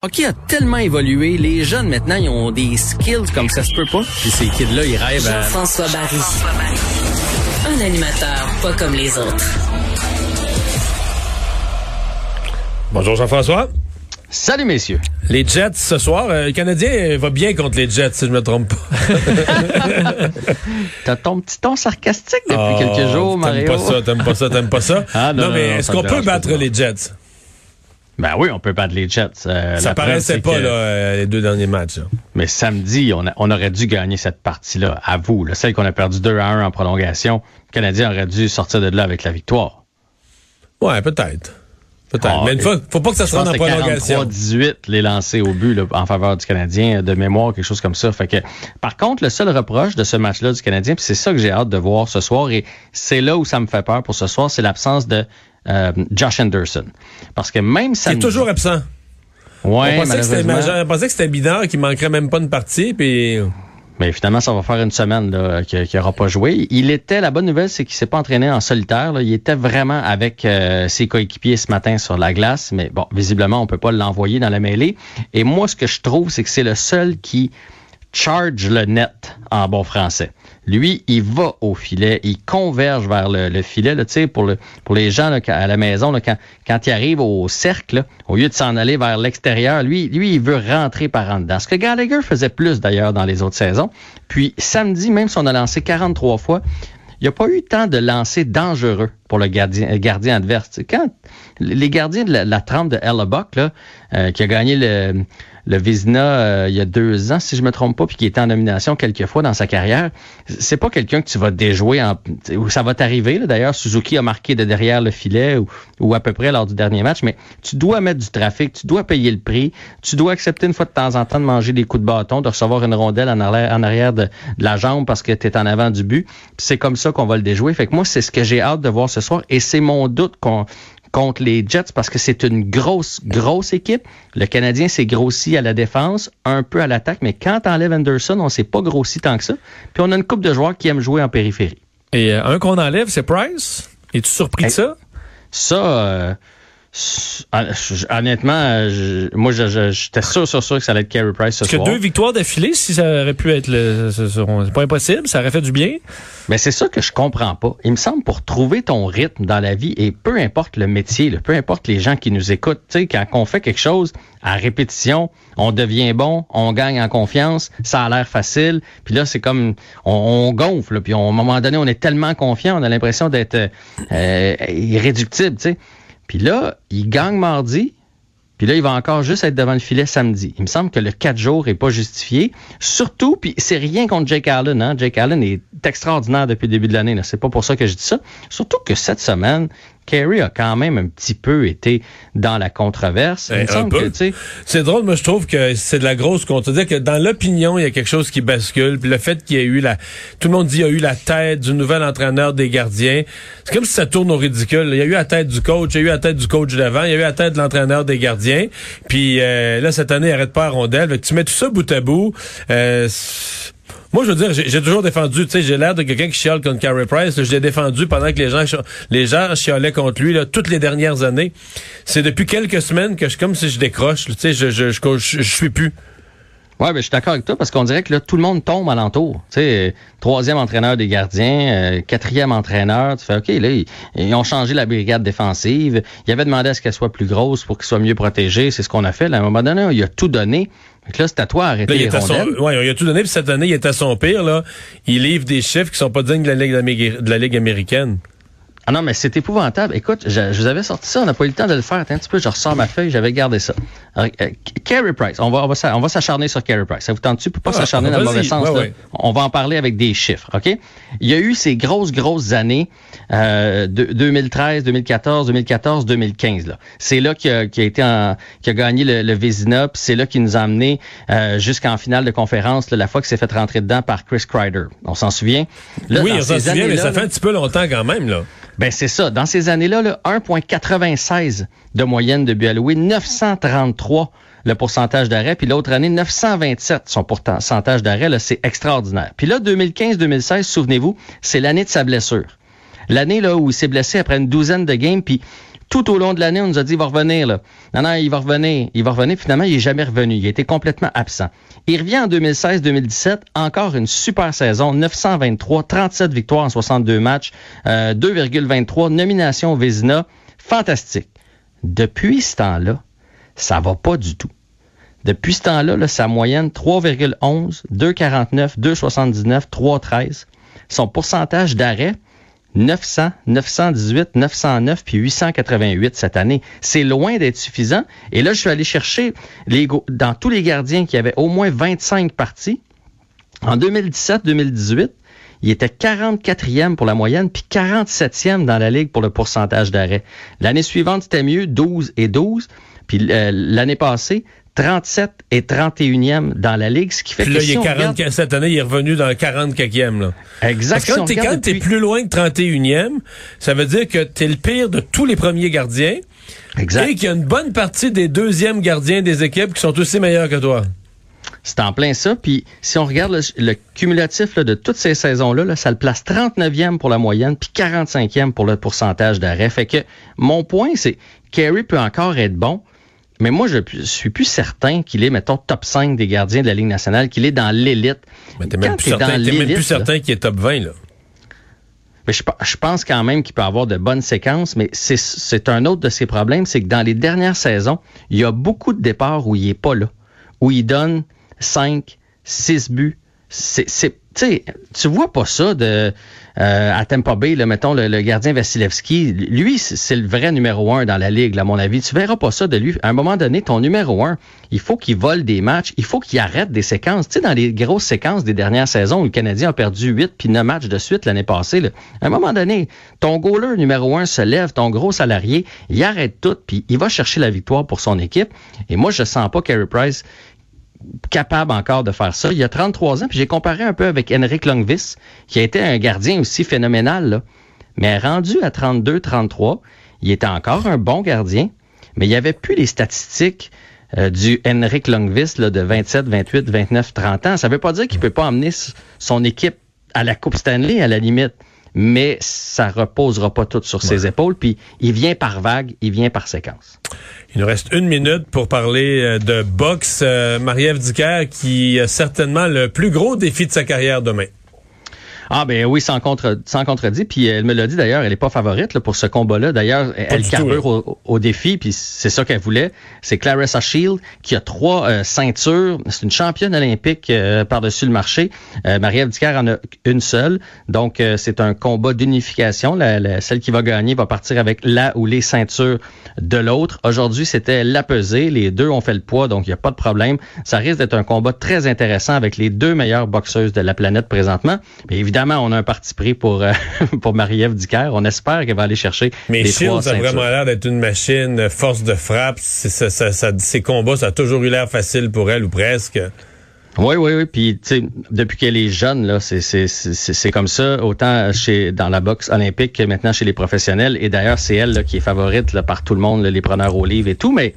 Hockey a tellement évolué, les jeunes maintenant, ils ont des skills comme ça se peut pas. Puis ces kids-là, ils rêvent à... Jean-François Barry. Un animateur pas comme les autres. Bonjour Jean-François. Salut messieurs. Les Jets ce soir, euh, le Canadien va bien contre les Jets si je me trompe pas. T'as ton petit ton sarcastique depuis Oh, quelques jours, Mario. T'aimes pas ça, t'aimes pas ça, t'aimes pas ça. Ah, non, non, non, mais est-ce qu'on peut battre les Jets? Ben oui, on peut battre les Jets. Euh, Ça paraissait pas que- là, euh, les deux derniers matchs. là. Mais samedi, on, a- on aurait dû gagner cette partie-là, à vous. là, celle qu'on a perdu 2 à 1 en prolongation. Le Canadien aurait dû sortir de là avec la victoire. Ouais, peut-être. Peut-être. Ah, mais une fois, faut pas que ça se rende en prolongation. 43-18 les lancés au but là, en faveur du Canadien, de mémoire, quelque chose comme ça. Fait que, par contre, le seul reproche de ce match-là du Canadien, puis c'est ça que j'ai hâte de voir ce soir, et c'est là où ça me fait peur pour ce soir, c'est l'absence de euh, Josh Anderson. Parce que même Il ça est toujours absent. Ouais, on, pensait que c'était, malheureusement. on pensait que c'était Bidard qui manquerait même pas une partie, puis Mais finalement, ça va faire une semaine là, qu'il qu'il aura pas joué. Il était, la bonne nouvelle, c'est qu'il s'est pas entraîné en solitaire. là. Il était vraiment avec euh, ses coéquipiers ce matin sur la glace, mais bon, visiblement, on peut pas l'envoyer dans la mêlée. Et moi, ce que je trouve, c'est que c'est le seul qui charge le net en bon français. Lui, il va au filet, il converge vers le, le filet. Là, pour, le, pour les gens à la maison, quand, il arrive au cercle, au lieu de s'en aller vers l'extérieur, lui, lui, il veut rentrer par en dedans. Ce que Gallagher faisait plus d'ailleurs dans les autres saisons. Puis samedi, même si on a lancé 43 fois, il n'y a pas eu tant de lancers dangereux pour le gardien, euh, adverse. Quand les gardiens de la, la trempe de Hellebuck, là, euh, qui a gagné le, le Vizina euh, il y a deux ans, si je me trompe pas, puis qui était en nomination quelques fois dans sa carrière, c'est pas quelqu'un que tu vas déjouer en, ça va t'arriver. D'ailleurs, Suzuki a marqué de derrière le filet ou, ou à peu près lors du dernier match, mais tu dois mettre du trafic, tu dois payer le prix, tu dois accepter une fois de temps en temps de manger des coups de bâton, de recevoir une rondelle en arrière, de, de la jambe parce que tu es en avant du but. C'est comme ça qu'on va le déjouer. Fait que moi, c'est ce que j'ai hâte de voir ce soir et c'est mon doute qu'on contre les Jets parce que c'est une grosse, grosse équipe. Le Canadien s'est grossi à la défense, un peu à l'attaque, mais quand t'enlèves Anderson, on s'est pas grossi tant que ça. Puis on a une coupe de joueurs qui aiment jouer en périphérie. Et euh, un qu'on enlève, c'est Price? Es-tu surpris de ça? Ça, euh, honnêtement, je- moi, j'étais sûr, sûr, sûr que ça allait être Carey Price ce Parce que deux victoires d'affilée, si ça aurait pu être le. ce- ce- C'est pas impossible, ça aurait fait du bien. Mais c'est ça que je comprends pas. Il me semble pour trouver ton rythme dans la vie et peu importe le métier, peu importe les gens qui nous écoutent, tu sais, quand on fait quelque chose à répétition, on devient bon, on gagne en confiance, ça a l'air facile, puis là c'est comme on, on gonfle, là, puis on- à un moment donné on est tellement confiant, on a l'impression d'être euh, euh, irréductible, tu sais. Puis là, il gagne mardi, puis là, il va encore juste être devant le filet samedi. Il me semble que le 4 jours est pas justifié. Surtout, puis c'est rien contre Jake Allen. Hein? Jake Allen est extraordinaire depuis le début de l'année. là. C'est pas pour ça que je dis ça. Surtout que cette semaine, Kerry a quand même un petit peu été dans la controverse. Eh, C'est drôle, moi je trouve que c'est de la grosse compte. C'est-à-dire que dans l'opinion, il y a quelque chose qui bascule. Puis le fait qu'il y ait eu la. Tout le monde dit qu'il y a eu la tête du nouvel entraîneur des gardiens. C'est comme si ça tourne au ridicule. Il y a eu la tête du coach, il y a eu la tête du coach d'avant, il y a eu la tête de l'entraîneur des gardiens. Puis euh, là, cette année, il arrête pas à rondelle. Tu mets tout ça bout à bout. euh, moi, je veux dire, j'ai toujours défendu, tu sais, j'ai l'air de quelqu'un qui chiale contre Carey Price. Je l'ai défendu pendant que les gens, les gens chialaient contre lui, là, toutes les dernières années. C'est depuis quelques semaines que je, comme si je décroche, tu sais, je, je, je, je suis plus. Ouais, ben, je suis d'accord avec toi parce qu'on dirait que là, tout le monde tombe alentour. Tu sais, troisième entraîneur des gardiens, euh, quatrième entraîneur. Tu fais, OK, là, ils, ils ont changé la brigade défensive. Ils avaient demandé à ce qu'elle soit plus grosse pour qu'ils soient mieux protégés. C'est ce qu'on a fait. Là, à un moment donné, il a tout donné. Que là, c'est à toi d'arrêter les son, ouais, il a tout donné, puis cette année, il est à son pire, là. Il livre des chiffres qui sont pas dignes de la Ligue, d'Amé- de la Ligue américaine. Ah non, mais c'est épouvantable. Écoute, je, je, vous avais sorti ça, on n'a pas eu le temps de le faire. Attends un petit peu, je ressors ma feuille, j'avais gardé ça. Alors, euh, Carey Price, on va, on va, on va s'acharner sur Carey Price. Ça vous tente-tu? Pour pas Ah, s'acharner dans le mauvais sens. Ouais, là? ouais. On va en parler avec des chiffres, OK? Il y a eu ces grosses, grosses années euh, de 2013, 2014, 2014, 2015. Là. C'est là qu'il a, qu'il a été en, qu'il a gagné le, le puis c'est là qu'il nous a amené euh, jusqu'en finale de conférence, là, la fois qu'il s'est fait rentrer dedans par Chris Kreider. On s'en souvient? Là, oui, on s'en souvient, mais ça fait là, un petit peu longtemps quand même, là. ben c'est ça. Dans ces années-là, là, 1,96 de moyenne de buts alloués, 933 le pourcentage d'arrêt, puis l'autre année 927 son pourcentage d'arrêt, là, c'est extraordinaire. Puis là 2015-2016, souvenez-vous, c'est l'année de sa blessure. L'année là où il s'est blessé après une douzaine de games, puis tout au long de l'année, on nous a dit il va revenir là. Non non, il va revenir, il va revenir. Finalement, il est jamais revenu. Il été complètement absent. Il revient en 2016-2017, encore une super saison, 923, 37 victoires en 62 matchs, euh, 2,23 nominations au Vézina, fantastique. Depuis ce temps-là, ça va pas du tout. Depuis ce temps-là, là, sa moyenne 3,11, 2,49, 2,79, 3,13. Son pourcentage d'arrêt 900, 918, 909 puis 888 cette année. C'est loin d'être suffisant. Et là, je suis allé chercher les, dans tous les gardiens qui avaient au moins 25 parties. En 2017-2018, il était 44e pour la moyenne, puis 47e dans la ligue pour le pourcentage d'arrêt. L'année suivante, c'était mieux, 12 et 12. Puis euh, l'année passée, 37 et 31e dans la ligue, ce qui fait Puis que là, il si est on 40, regarde- cette année, il est revenu dans le 40 e là. Exact. Parce que Si quand quand t'es depuis- plus loin que 31e, ça veut dire que t'es le pire de tous les premiers gardiens Exact. et qu'il y a une bonne partie des deuxièmes gardiens des équipes qui sont aussi meilleurs que toi. C'est en plein ça. Puis si on regarde le, le cumulatif là, de toutes ces saisons-là, là, ça le place 39e pour la moyenne, puis 45e pour le pourcentage d'arrêt. Fait que mon point, c'est Carey peut encore être bon, mais moi, je suis plus certain qu'il est, mettons, top 5 des gardiens de la Ligue nationale, qu'il est dans l'élite. Mais t'es même, plus certain, même plus certain qu'il est top 20, là. mais je, je pense quand même qu'il peut avoir de bonnes séquences, mais c'est- un autre de ses problèmes, c'est que dans les dernières saisons, il y a beaucoup de départs où il est pas là, où il donne 5, 6 buts. C'est, tu vois pas ça de euh, à Tampa Bay, là, mettons le, le gardien Vasilevski. Lui, c'est le vrai numéro un dans la ligue, là, à mon avis. Tu verras pas ça de lui. À un moment donné, ton numéro un, il faut qu'il vole des matchs, il faut qu'il arrête des séquences. Tu sais, dans les grosses séquences des dernières saisons où le Canadien a perdu 8 puis 9 matchs de suite l'année passée, là, à un moment donné, ton goaler numéro un se lève, ton gros salarié, il arrête tout, puis il va chercher la victoire pour son équipe. Et moi, je sens pas Carey Price capable encore de faire ça. Il a 33 ans, puis j'ai comparé un peu avec Henrik Longvis, qui a été un gardien aussi phénoménal, là. mais rendu à 32, 33, il était encore un bon gardien, mais il n'y avait plus les statistiques euh, du Henrik Longvis là, de 27, 28, 29, 30 ans. Ça veut pas dire qu'il peut pas emmener son équipe à la Coupe Stanley, à la limite, mais ça reposera pas tout sur ses épaules, puis il vient par vague, il vient par séquence. Il nous reste une minute pour parler euh, de boxe. Euh, Marie-Ève Dicker qui a certainement le plus gros défi de sa carrière demain. Ah ben oui, sans, contre, sans contredit. Puis elle me l'a dit d'ailleurs, elle est pas favorite là, pour ce combat-là. D'ailleurs, elle carbure tout, au, au défi, puis c'est ça qu'elle voulait. C'est Clarissa Shield qui a trois euh, ceintures. C'est une championne olympique euh, par-dessus le marché. Euh, Marie-Ève en a une seule. Donc euh, c'est un combat d'unification. La, la- celle qui va gagner va partir avec la ou les ceintures de l'autre. Aujourd'hui, c'était la pesée. Les deux ont fait le poids, donc il n'y a pas de problème. Ça risque d'être un combat très intéressant avec les deux meilleures boxeuses de la planète présentement. Mais évidemment, on a un parti pris pour, euh, pour Marie-Ève Dicker. On espère qu'elle va aller chercher Mais les Shields trois a vraiment l'air d'être une machine, euh, force de frappe. C'est- ça- ça- ça- ses combats, ça a toujours eu l'air facile pour elle ou presque. Oui, oui, oui. Puis, tu sais, depuis qu'elle est jeune, là, c'est, c'est, c'est, comme ça, autant chez, dans la boxe olympique que maintenant chez les professionnels. Et d'ailleurs, c'est elle là, qui est favorite là, par tout le monde, là, les preneurs au livre et tout. Mais,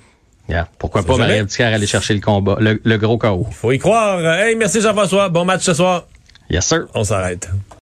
yeah, pourquoi pas. Marie-Ève Dicker aller chercher le combat, le, le gros KO. Faut y croire. Hey, merci Jean-François. Bon match ce soir. Yes, sir. On s'arrête.